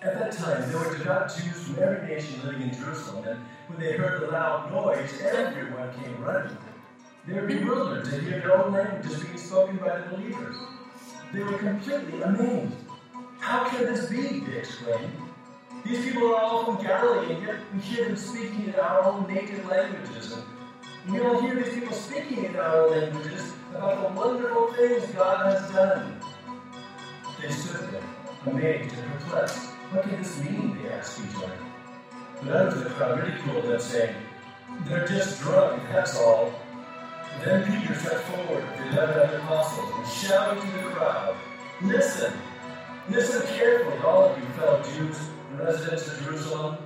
At that time, there were devout Jews from every nation living in Jerusalem, and when they heard the loud noise, everyone came running. They were bewildered to hear their own language being spoken by the believers. They were completely amazed. How can this be? They exclaimed. These people are all from Galilee, and yet we hear them speaking in our own native languages. And we all hear these people speaking in our own languages about the wonderful things God has done. They stood there, amazed and perplexed. What can this mean? They asked each other. But others of the crowd ridiculed them, saying, They're just drunk, that's all. Then Peter stepped forward with the eleven other apostles and shouted to the crowd, Listen! Listen carefully, all of you fellow Jews and residents of Jerusalem.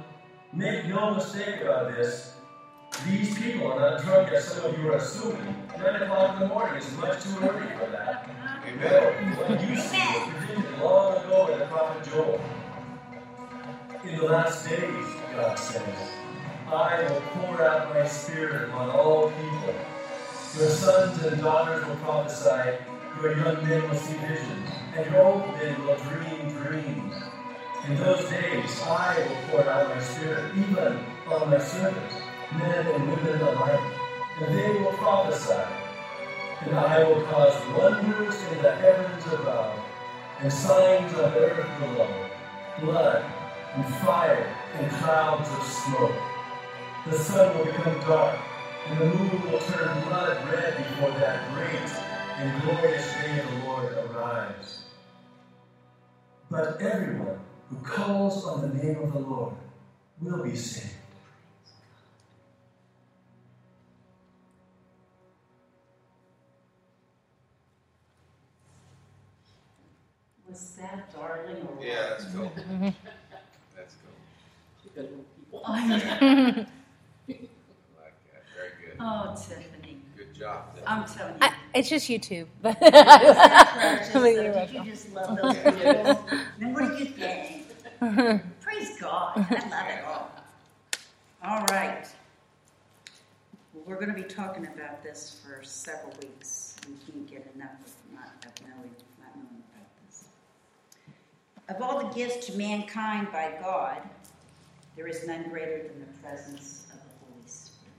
Make no mistake about this. These people are not drunk as some of you are assuming. Nine o'clock in the morning is much too early for that. Amen. What you see was predicted long ago by the prophet Joel. In the last days, God says, I will pour out my spirit on all people. Your sons and daughters will prophesy, your young men will see visions, and your old men will dream dreams. In those days, I will pour out my spirit, even on my servants, men and women alike, and they will prophesy. And I will cause wonders in the heavens above, and signs on earth below, blood and fire and clouds of smoke. The sun will become dark, and the moon will turn blood red before that great and glorious day of the Lord arrives. But everyone who calls on the name of the Lord will be saved. Was that darling or? Yeah, that's cool. that's cool. Good little people. I like that. Very good. Oh, Tiffany. Good job. Tiffany. I'm telling you. I, it's just YouTube, but Isn't precious? I you're Did you just love those videos? Then what do you think? Praise God. I love it all. All right. Well, we're going to be talking about this for several weeks. We can't get enough of not of knowing, not knowing about this. Of all the gifts to mankind by God, there is none greater than the presence of the Holy Spirit.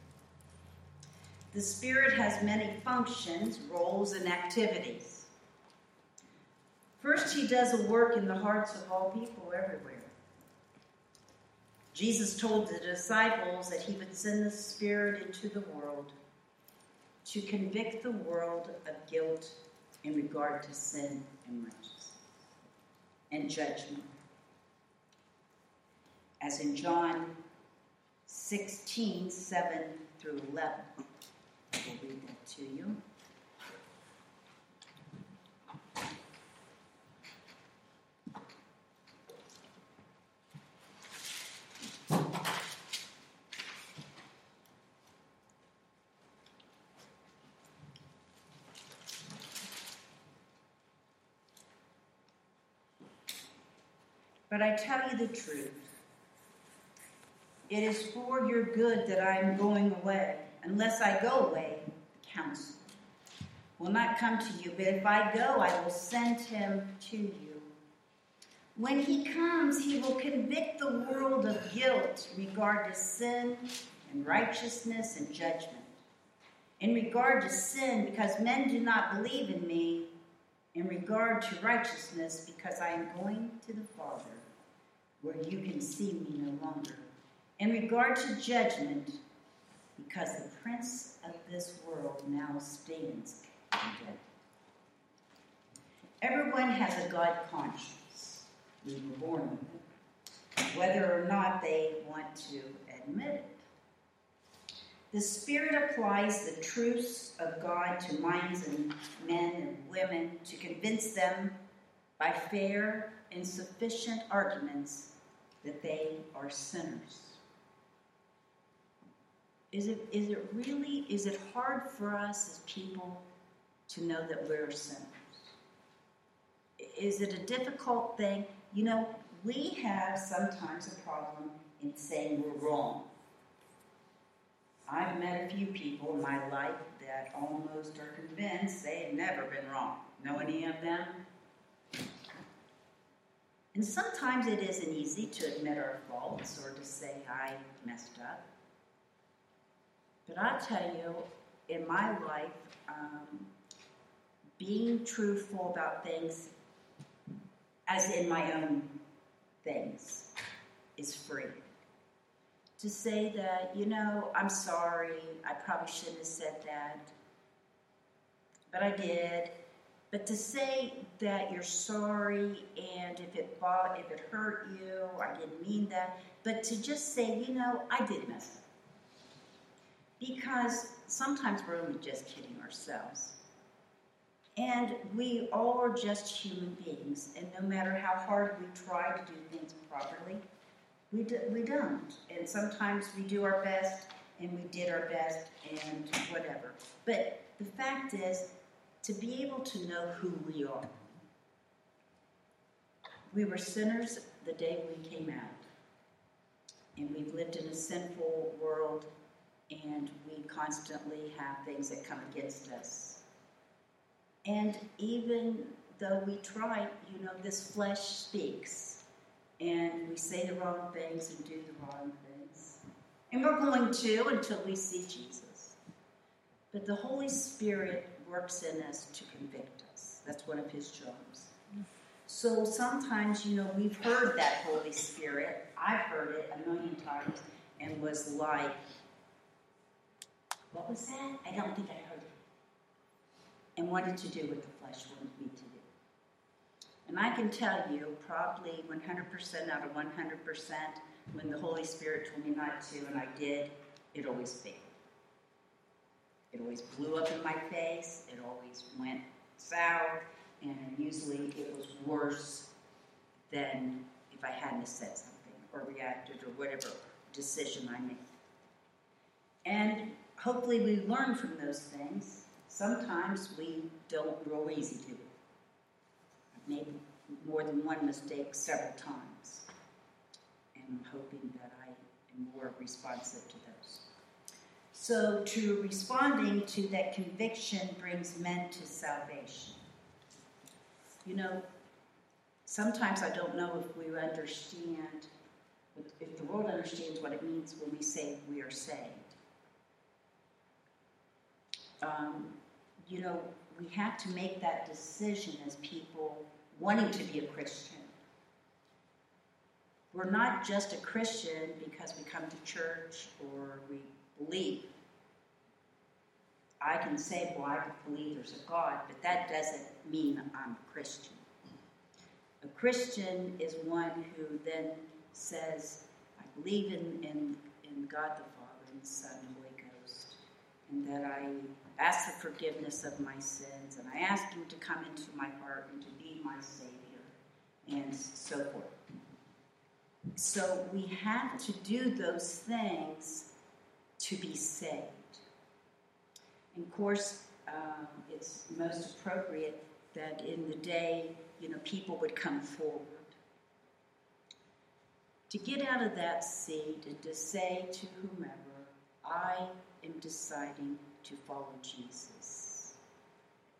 The Spirit has many functions, roles, and activities. First, he does a work in the hearts of all people everywhere. Jesus told the disciples that he would send the Spirit into the world to convict the world of guilt in regard to sin and righteousness and judgment. As in John 16, 7 through 11. I will read that to you. But I tell you the truth. It is for your good that I am going away. Unless I go away, the counsel will not come to you. But if I go, I will send him to you. When he comes, he will convict the world of guilt regard to sin and righteousness and judgment. In regard to sin, because men do not believe in me. In regard to righteousness, because I am going to the Father, where you can see me no longer. In regard to judgment, because the prince of this world now stands condemned. Everyone has a God conscience. We were born with it, whether or not they want to admit it. The Spirit applies the truths of God to minds and men and women to convince them by fair and sufficient arguments that they are sinners. Is it, is it really, is it hard for us as people to know that we're sinners? Is it a difficult thing? You know, we have sometimes a problem in saying we're wrong. I've met a few people in my life that almost are convinced they have never been wrong. Know any of them? And sometimes it isn't easy to admit our faults or to say, I messed up. But I'll tell you, in my life, um, being truthful about things, as in my own things, is free. To say that, you know, I'm sorry, I probably shouldn't have said that, but I did. But to say that you're sorry and if it if it hurt you, I didn't mean that, but to just say, you know, I did mess up because sometimes we're only just kidding ourselves. And we all are just human beings, and no matter how hard we try to do things properly, we, do, we don't. And sometimes we do our best, and we did our best, and whatever. But the fact is, to be able to know who we are. We were sinners the day we came out, and we've lived in a sinful world and we constantly have things that come against us. And even though we try, you know, this flesh speaks, and we say the wrong things and do the wrong things. And we're going to until we see Jesus. But the Holy Spirit works in us to convict us. That's one of his jobs. So sometimes, you know, we've heard that Holy Spirit. I've heard it a million times and was like, what was that? I don't think I heard it. And wanted to do what the flesh wanted me to do. And I can tell you, probably 100% out of 100%, when the Holy Spirit told me not to, and I did, it always failed. It always blew up in my face, it always went south, and usually it was worse than if I hadn't said something or reacted or whatever decision I made. And hopefully we learn from those things. Sometimes we don't real easy to. I've made more than one mistake several times. And I'm hoping that I am more responsive to those. So, to responding to that conviction brings men to salvation. You know, sometimes I don't know if we understand, if the world understands what it means when we say we are saved um, you know, we have to make that decision as people wanting to be a Christian. We're not just a Christian because we come to church or we believe. I can say, well, I believe there's a God, but that doesn't mean I'm a Christian. A Christian is one who then says, I believe in, in, in God the Father and the Son and the Holy Ghost, and that I ask the forgiveness of my sins, and I ask Him to come into my heart and to be my Savior, and so forth. So we have to do those things to be saved. And of course, um, it's most appropriate that in the day, you know, people would come forward. To get out of that seat and to say to whomever, I am deciding to follow Jesus.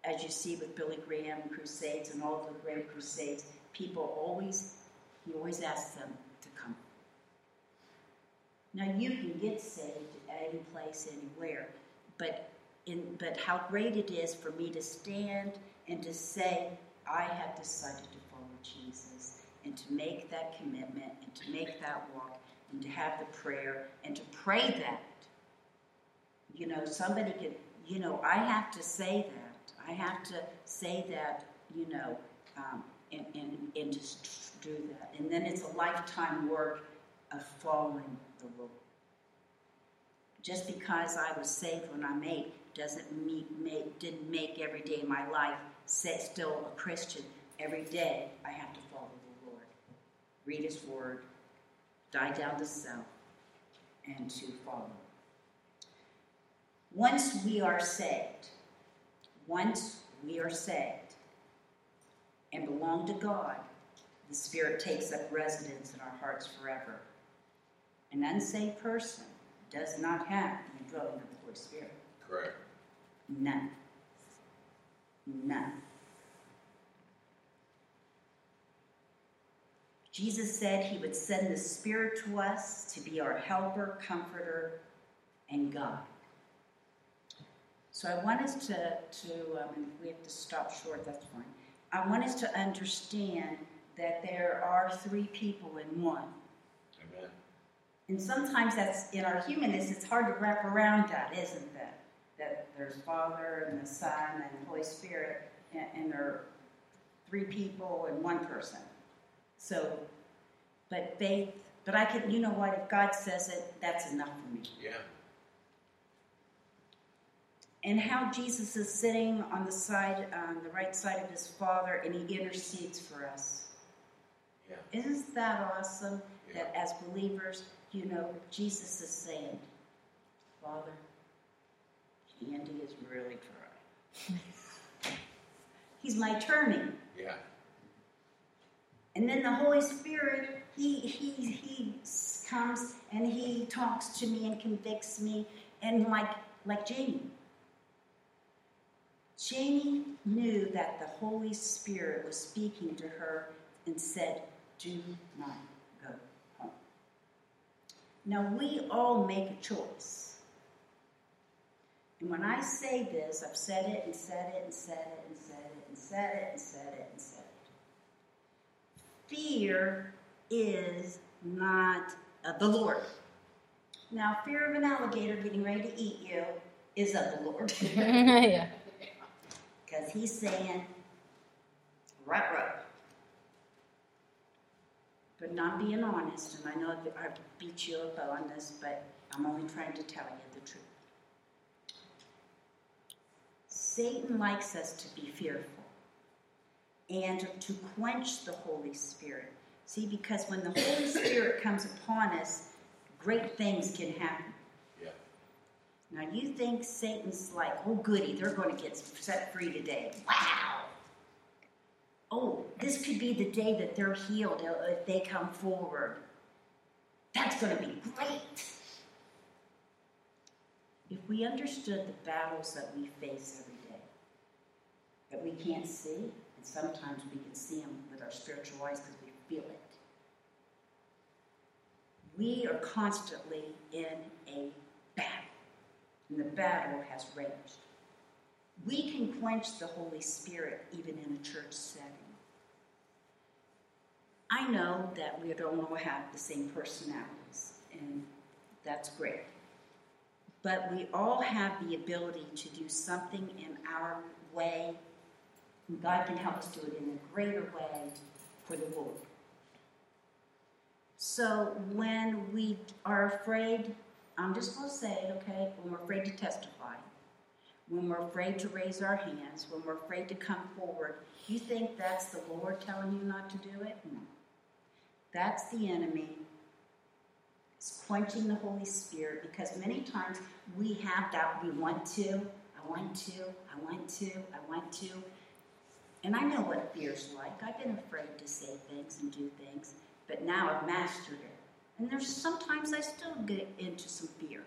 As you see with Billy Graham crusades and all the Graham crusades, people always, he always asks them to come. Now you can get saved at any place, anywhere, but in, but how great it is for me to stand and to say, I have decided to follow Jesus, and to make that commitment, and to make that walk, and to have the prayer, and to pray that you know, somebody could, you know, I have to say that. I have to say that, you know, um, and, and, and just do that. And then it's a lifetime work of following the rule. Just because I was saved when I made doesn't mean, make, didn't make every day of my life still a Christian. Every day I have to follow the Lord, read His Word, die down to self, and to follow Once we are saved, once we are saved and belong to God, the Spirit takes up residence in our hearts forever. An unsaved person does not have the indwelling of the Holy Spirit. Correct. None. None. Jesus said he would send the Spirit to us to be our helper, comforter, and God. So I want us to, to um, we have to stop short, that's fine. I want us to understand that there are three people in one. Amen. And sometimes that's in our humanness, it's hard to wrap around that, isn't it? That there's Father and the Son and the Holy Spirit, and, and they're three people and one person. So, but faith, but I can, you know what? If God says it, that's enough for me. Yeah. And how Jesus is sitting on the side, on the right side of his Father, and he intercedes for us. Yeah. Isn't that awesome? Yeah. That as believers, you know, Jesus is saying, Father, Andy is really trying. He's my turning. Yeah. And then the Holy Spirit, he, he, he comes and he talks to me and convicts me. And like, like Jamie, Jamie knew that the Holy Spirit was speaking to her and said, Do not go home. Now, we all make a choice. And when I say this, I've said it and said it and said it and said it and said it and said it and said it. Fear is not of the Lord. Now, fear of an alligator getting ready to eat you is of the Lord. yeah. Because he's saying, right, right. But not being honest, and I know I beat you up on this, but I'm only trying to tell you the truth. Satan likes us to be fearful and to quench the Holy Spirit. See, because when the Holy Spirit comes upon us, great things can happen. Now you think Satan's like, oh goody, they're going to get set free today. Wow. Oh, this could be the day that they're healed uh, if they come forward. That's going to be great. If we understood the battles that we face every day, that we can't see, and sometimes we can see them with our spiritual eyes because we feel it. We are constantly in a battle and the battle has raged. We can quench the Holy Spirit even in a church setting. I know that we don't all have the same personalities, and that's great. But we all have the ability to do something in our way, and God can help us do it in a greater way for the Lord. So when we are afraid I'm just going to say it, okay? When we're afraid to testify, when we're afraid to raise our hands, when we're afraid to come forward, you think that's the Lord telling you not to do it? No. That's the enemy. It's quenching the Holy Spirit because many times we have that. We want to, I want to, I want to, I want to. And I know what fear's like. I've been afraid to say things and do things, but now I've mastered it. And there's sometimes I still get into some fear.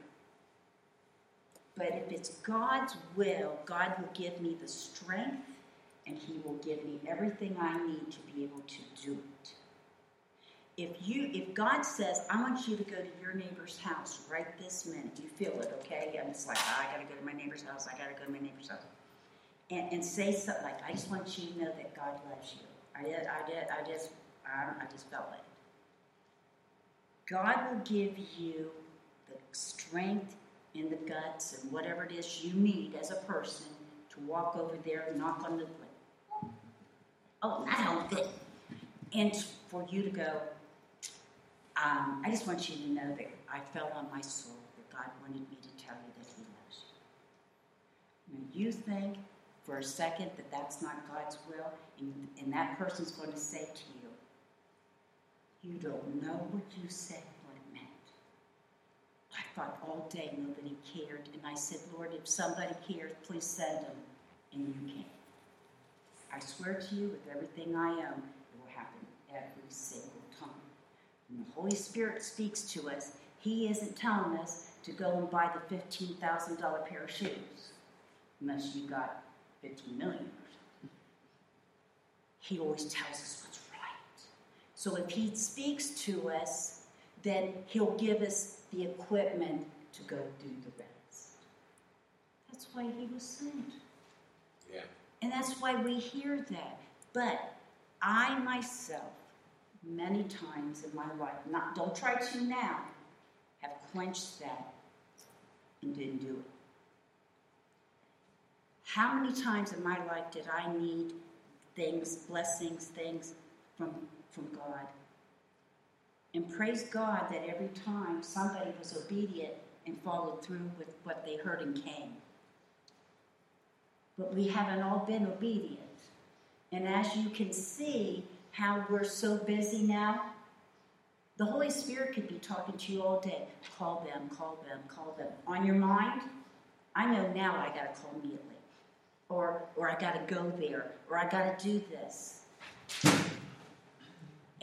But if it's God's will, God will give me the strength and He will give me everything I need to be able to do it. If you if God says, I want you to go to your neighbor's house right this minute, you feel it, okay? And it's like, oh, I gotta go to my neighbor's house, I gotta go to my neighbor's house. And, and say something like, I just want you to know that God loves you. I did, I did, I just, I, I just felt it. God will give you the strength and the guts and whatever it is you need as a person to walk over there and knock on the door. Oh, that helped it. And for you to go, um, I just want you to know that I felt on my soul that God wanted me to tell you that He loves you. When you think for a second that that's not God's will, and, and that person's going to say to you, you don't know what you said, what it meant. I thought all day nobody cared. And I said, Lord, if somebody cares, please send them. And you came. I swear to you, with everything I am, it will happen every single time. When the Holy Spirit speaks to us, He isn't telling us to go and buy the $15,000 pair of shoes, unless you got 15 million. He always tells us. So if He speaks to us, then He'll give us the equipment to go do the rest. That's why He was sent. Yeah. And that's why we hear that. But I myself, many times in my life, not don't try to now, have quenched that and didn't do it. How many times in my life did I need things, blessings, things from, from God? And praise God that every time somebody was obedient and followed through with what they heard and came. But we haven't all been obedient. And as you can see, how we're so busy now, the Holy Spirit could be talking to you all day. Call them, call them, call them. On your mind, I know now I got to call immediately. Or, or I got to go there. Or I got to do this.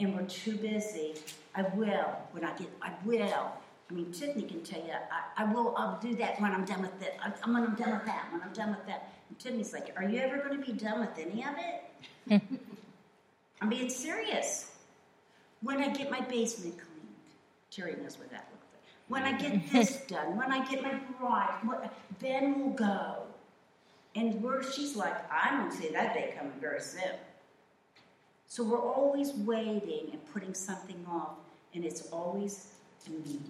And we're too busy. I will when I get, I will. I mean, Tiffany can tell you, I, I will, I'll do that when I'm done with it. I, I'm when I'm done with that, when I'm done with that. And Tiffany's like, Are you ever going to be done with any of it? I'm being serious. When I get my basement cleaned, Terry knows what that looks like. When I get this done, when I get my garage, what, then we'll go. And where she's like, I don't see that day coming very soon. So we're always waiting and putting something off, and it's always immediate.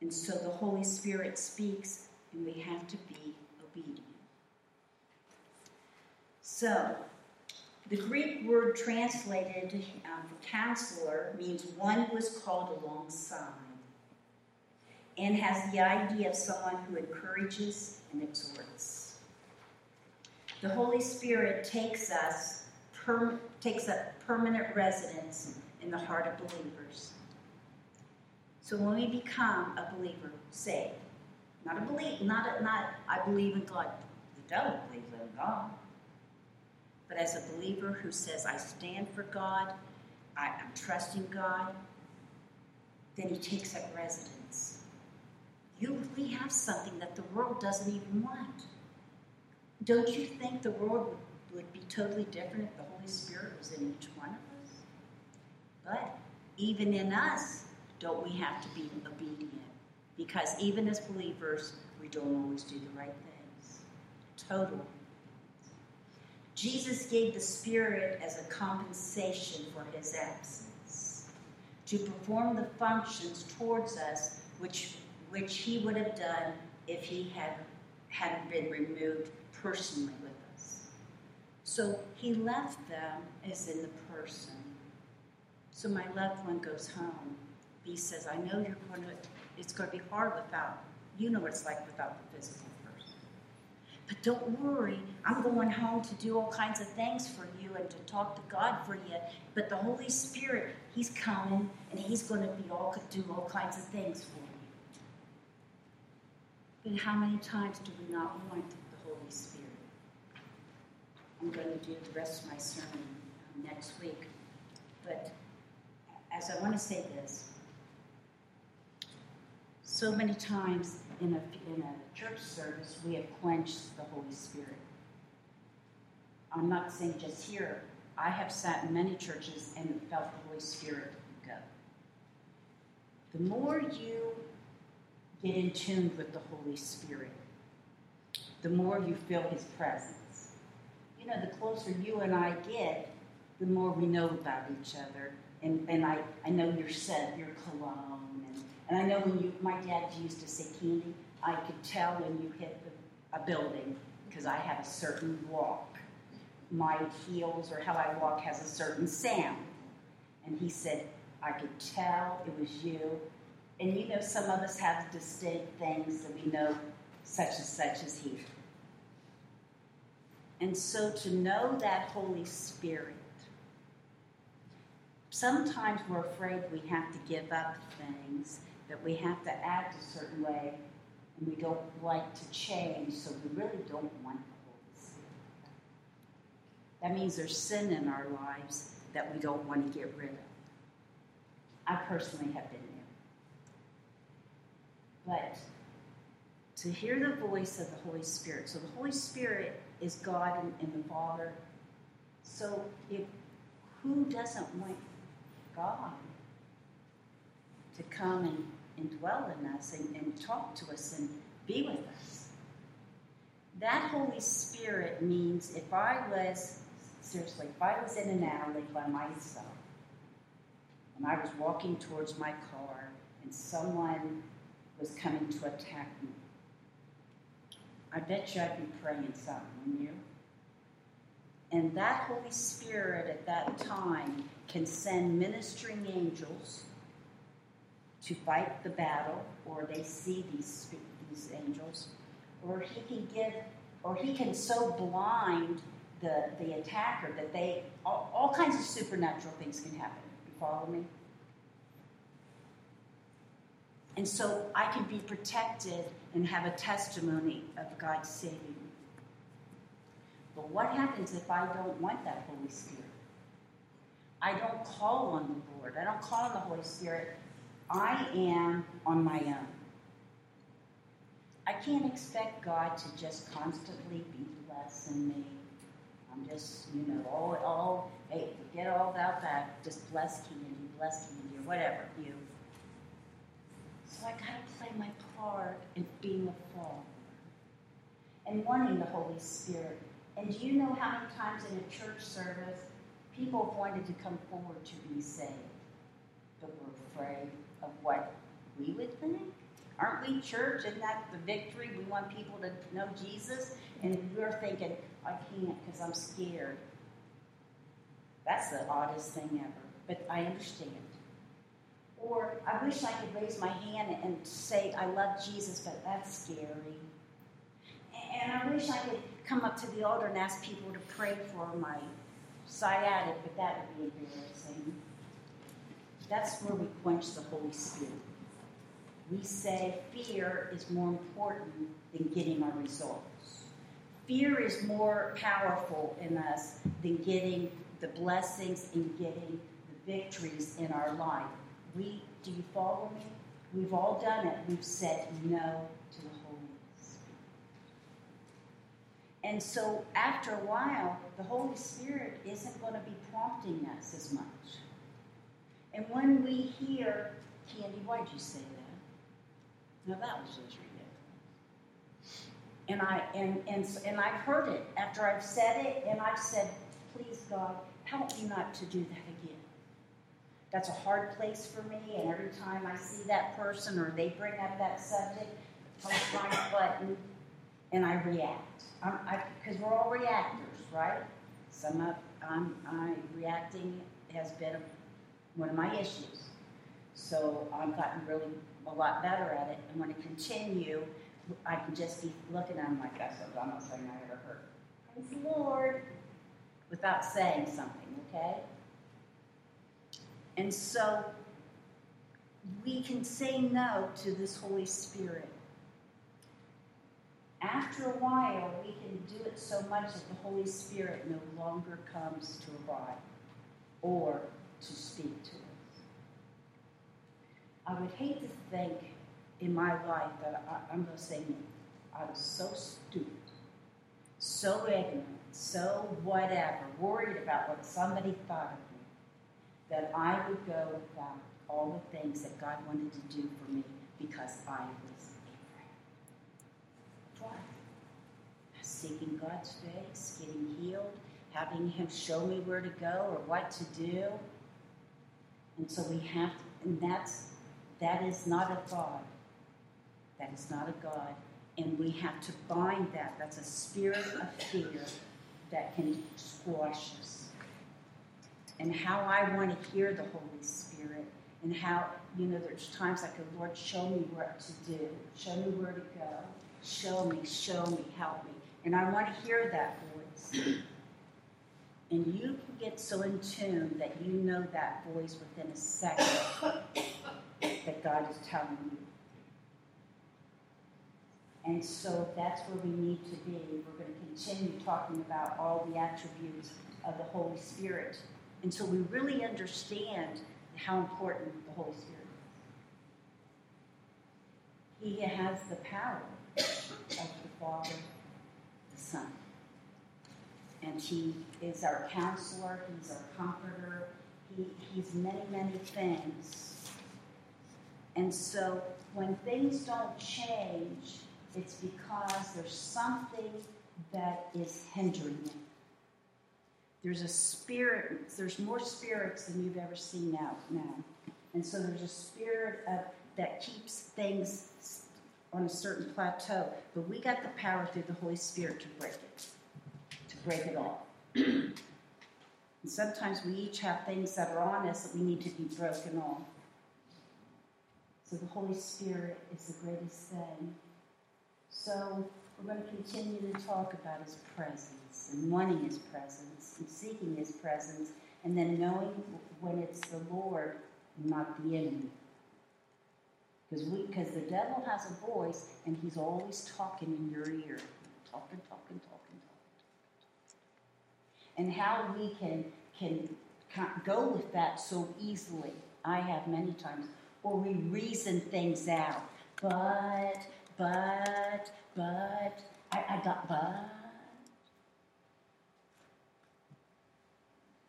And so the Holy Spirit speaks, and we have to be obedient. So, the Greek word translated um, for counselor means one who is called alongside and has the idea of someone who encourages and exhorts. The Holy Spirit takes us per, takes up permanent residence in the heart of believers. So when we become a believer, saved, not a believe, not a, not I believe in God. The devil believes in God. But as a believer who says, I stand for God, I, am trusting God, then he takes up residence. You really have something that the world doesn't even want. Don't you think the world would, would be totally different if the Holy Spirit was in each one of us? But even in us, don't we have to be obedient? Because even as believers, we don't always do the right things. Total Jesus gave the Spirit as a compensation for his absence, to perform the functions towards us which, which he would have done if he had, hadn't been removed personally with us. So he left them as in the person. So my loved one goes home. He says, I know you're going to, it's going to be hard without, you know what it's like without the physical person. but don't worry, I'm going home to do all kinds of things for you and to talk to God for you. But the Holy Spirit, He's coming and He's going to be all could do all kinds of things for you. But how many times do we not want Spirit? I'm going to do the rest of my sermon um, next week. But as I want to say this, so many times in a, in a church service, we have quenched the Holy Spirit. I'm not saying just here. I have sat in many churches and felt the Holy Spirit go. The more you get in tune with the Holy Spirit, the more you feel His presence. You know, the closer you and I get, the more we know about each other. And, and I, I know your scent, your cologne, and and I know when you, my dad used to say, Candy, I could tell when you hit the, a building because I have a certain walk. My heels or how I walk has a certain sound. And he said, I could tell it was you. And you know, some of us have distinct things that we know such and such is here. And so to know that Holy Spirit, sometimes we're afraid we have to give up things, that we have to act a certain way, and we don't like to change, so we really don't want the Holy Spirit. That means there's sin in our lives that we don't want to get rid of. I personally have been there. But to hear the voice of the Holy Spirit, so the Holy Spirit is God and, and the Father. So if who doesn't want God to come and, and dwell in us and, and talk to us and be with us? That Holy Spirit means if I was, seriously, if I was in an alley by myself and I was walking towards my car and someone was coming to attack me, I bet you I'd be praying something, wouldn't you? And that Holy Spirit at that time can send ministering angels to fight the battle, or they see these, these angels, or he can give, or he can so blind the, the attacker that they, all, all kinds of supernatural things can happen. You follow me? And so I can be protected and have a testimony of God saving me. But what happens if I don't want that Holy Spirit? I don't call on the Lord. I don't call on the Holy Spirit. I am on my own. I can't expect God to just constantly be blessing me. I'm just, you know, all, all hey, forget all about that. Just bless Candy, bless Candy, or whatever, you. So I got to play my part in being a follower and wanting the Holy Spirit. And do you know how many times in a church service people have wanted to come forward to be saved, but were afraid of what we would think? Aren't we church? Isn't that the victory? We want people to know Jesus, and we're thinking, I can't because I'm scared. That's the oddest thing ever, but I understand. Or I wish I could raise my hand and say, I love Jesus, but that's scary. And I wish I could come up to the altar and ask people to pray for my sciatic, but that would be embarrassing. That's where we quench the Holy Spirit. We say fear is more important than getting our results. Fear is more powerful in us than getting the blessings and getting the victories in our life. We, do you follow me? We've all done it. We've said no to the Holy Spirit. And so after a while, the Holy Spirit isn't going to be prompting us as much. And when we hear, Candy, why'd you say that? Now that was just ridiculous. And I and and and I've heard it after I've said it, and I've said, please God, help me not to do that. That's a hard place for me, and every time I see that person or they bring up that subject, I push my button and I react. Because we're all reactors, right? Some of I'm, I reacting has been one of my issues. So I've gotten really a lot better at it, and when I continue, I can just be looking at them like I'm not saying I ever heard. Praise the Lord, without saying something, okay? And so we can say no to this Holy Spirit. After a while, we can do it so much that the Holy Spirit no longer comes to abide or to speak to us. I would hate to think in my life that I, am going to say I was so stupid, so ignorant, so whatever, worried about what somebody thought of me that I would go without all the things that God wanted to do for me because I was afraid. What? Seeking God's face, getting healed, having Him show me where to go or what to do. And so we have to, and that's, that is not a God. That is not a God. And we have to bind that. That's a spirit of fear that can squash us and how I want to hear the Holy Spirit and how, you know, there's times like, the Lord, show me what to do, show me where to go, show me, show me, help me. And I want to hear that voice. And you can get so in tune that you know that voice within a second that God is telling you. And so that's where we need to be. We're going to continue talking about all the attributes of the Holy Spirit until we really understand how important the Holy Spirit is. He has the power of the Father, the Son. And He is our counselor, He's our comforter, he, He's many, many things. And so when things don't change, it's because there's something that is hindering it. There's a spirit, there's more spirits than you've ever seen out now. And so there's a spirit of, that keeps things on a certain plateau. But we got the power through the Holy Spirit to break it, to break it all. and sometimes we each have things that are on us that we need to be broken off. So the Holy Spirit is the greatest thing. So we're going to continue to talk about His presence and wanting His presence and seeking His presence and then knowing when it's the Lord, not the enemy. Because we, because the devil has a voice and he's always talking in your ear, talking, talking, talking, talking. And how we can can go with that so easily, I have many times, or we reason things out. But, but, but, I, I got but.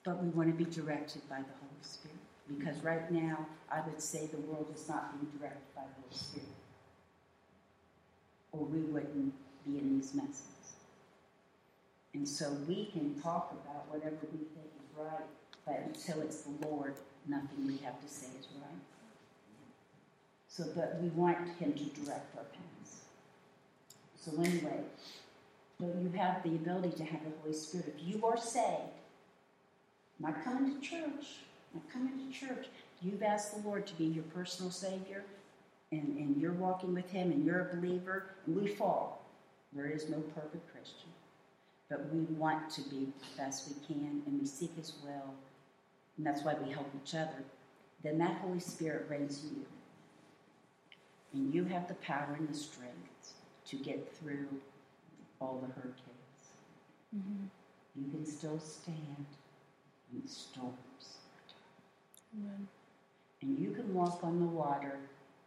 But we want to be directed by the Holy Spirit. Because right now, I would say the world is not being directed by the Holy Spirit. Or we wouldn't be in these messes. And so we can talk about whatever we think is right, but until it's the Lord, nothing we have to say is right. So, but we want Him to direct our paths. So, anyway, you have the ability to have the Holy Spirit. If you are saved, not coming to church, not coming to church, you've asked the Lord to be your personal Savior, and, and you're walking with Him, and you're a believer, and we fall. There is no perfect Christian. But we want to be the best we can, and we seek His will, and that's why we help each other. Then that Holy Spirit reigns in you. And you have the power and the strength to get through all the hurricanes. Mm-hmm. You can still stand the storms. Amen. And you can walk on the water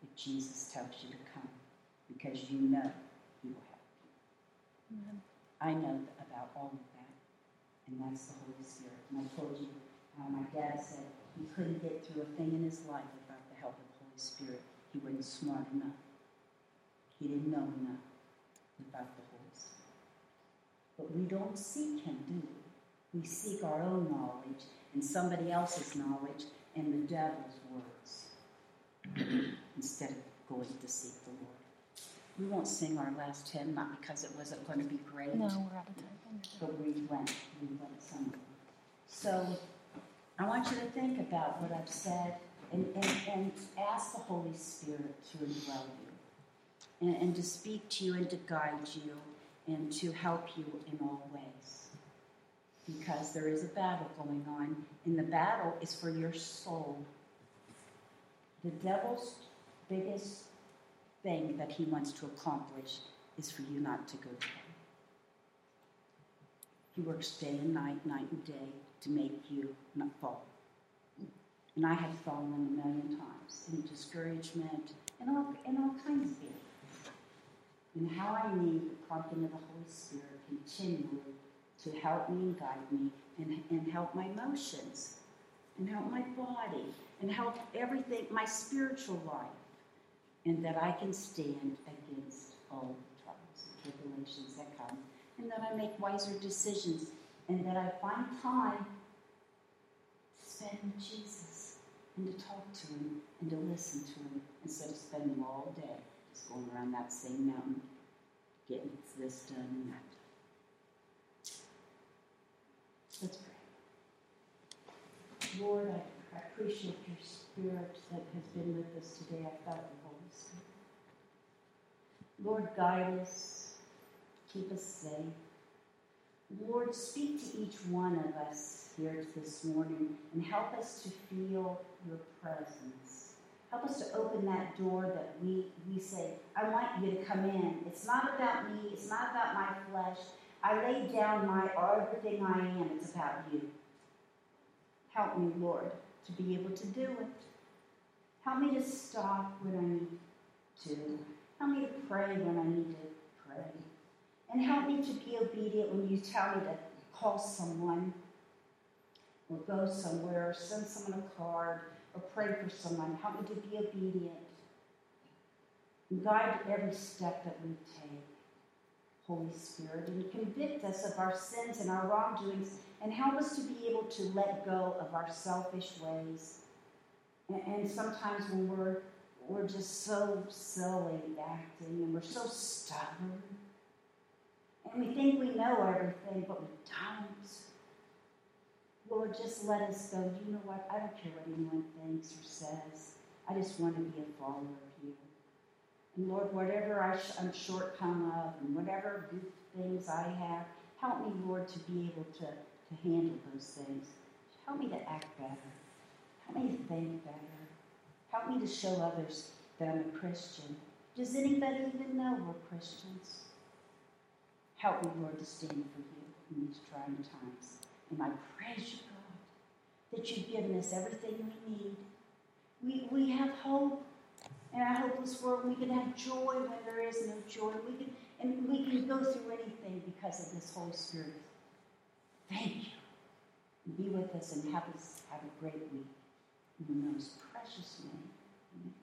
if Jesus tells you to come because you know He will help you. Amen. I know about all of that, and that's the Holy Spirit. And I told you, uh, my dad said he couldn't get through a thing in his life without the help of the Holy Spirit. He wasn't smart enough. He didn't know enough about the Holy Spirit. But we don't seek Him, do we? We seek our own knowledge and somebody else's knowledge and the devil's words instead of going to seek the Lord. We won't sing our last hymn, not because it wasn't going to be great. No, we're out of time. But we went, we went somewhere. So I want you to think about what I've said and, and, and ask the Holy Spirit to indwell you and, and to speak to you and to guide you and to help you in all ways. Because there is a battle going on, and the battle is for your soul. The devil's biggest thing that he wants to accomplish is for you not to go to hell. He works day and night, night and day, to make you not fall. And I have fallen a million times in discouragement and all, and all kinds of things. And how I need the prompting of the Holy Spirit continually to help me and guide me and, and help my emotions and help my body and help everything, my spiritual life, and that I can stand against all the trials and tribulations that come, and that I make wiser decisions, and that I find time to spend with Jesus and to talk to Him and to listen to Him instead of spending all day just going around that same mountain, getting this done and that Let's pray. Lord, I, I appreciate your spirit that has been with us today. I felt the Holy Spirit. Lord, guide us, keep us safe. Lord, speak to each one of us here this morning and help us to feel your presence. Help us to open that door that we, we say, I want you to come in. It's not about me, it's not about my flesh. I lay down my everything I am, it's about you. Help me, Lord, to be able to do it. Help me to stop when I need to. Help me to pray when I need to pray. And help me to be obedient when you tell me to call someone or go somewhere or send someone a card or pray for someone. Help me to be obedient. And guide every step that we take, Holy Spirit, and convict us of our sins and our wrongdoings and help us to be able to let go of our selfish ways. And, and sometimes when we're we're just so silly acting and we're so stubborn. And we think we know everything, but we don't. Lord, just let us go. You know what? I don't care what anyone thinks or says. I just want to be a follower. Lord, whatever I sh- I'm shortcome of and whatever good things I have, help me, Lord, to be able to, to handle those things. Help me to act better. Help me to think better. Help me to show others that I'm a Christian. Does anybody even know we're Christians? Help me, Lord, to stand for you in these trying times. And I praise you, God, that you've given us everything we need. We, we have hope in our hopeless world. We can have joy when there is no joy. We can, and we can go through anything because of this Holy Spirit. Thank you. Be with us and have us have a great week. In the most precious name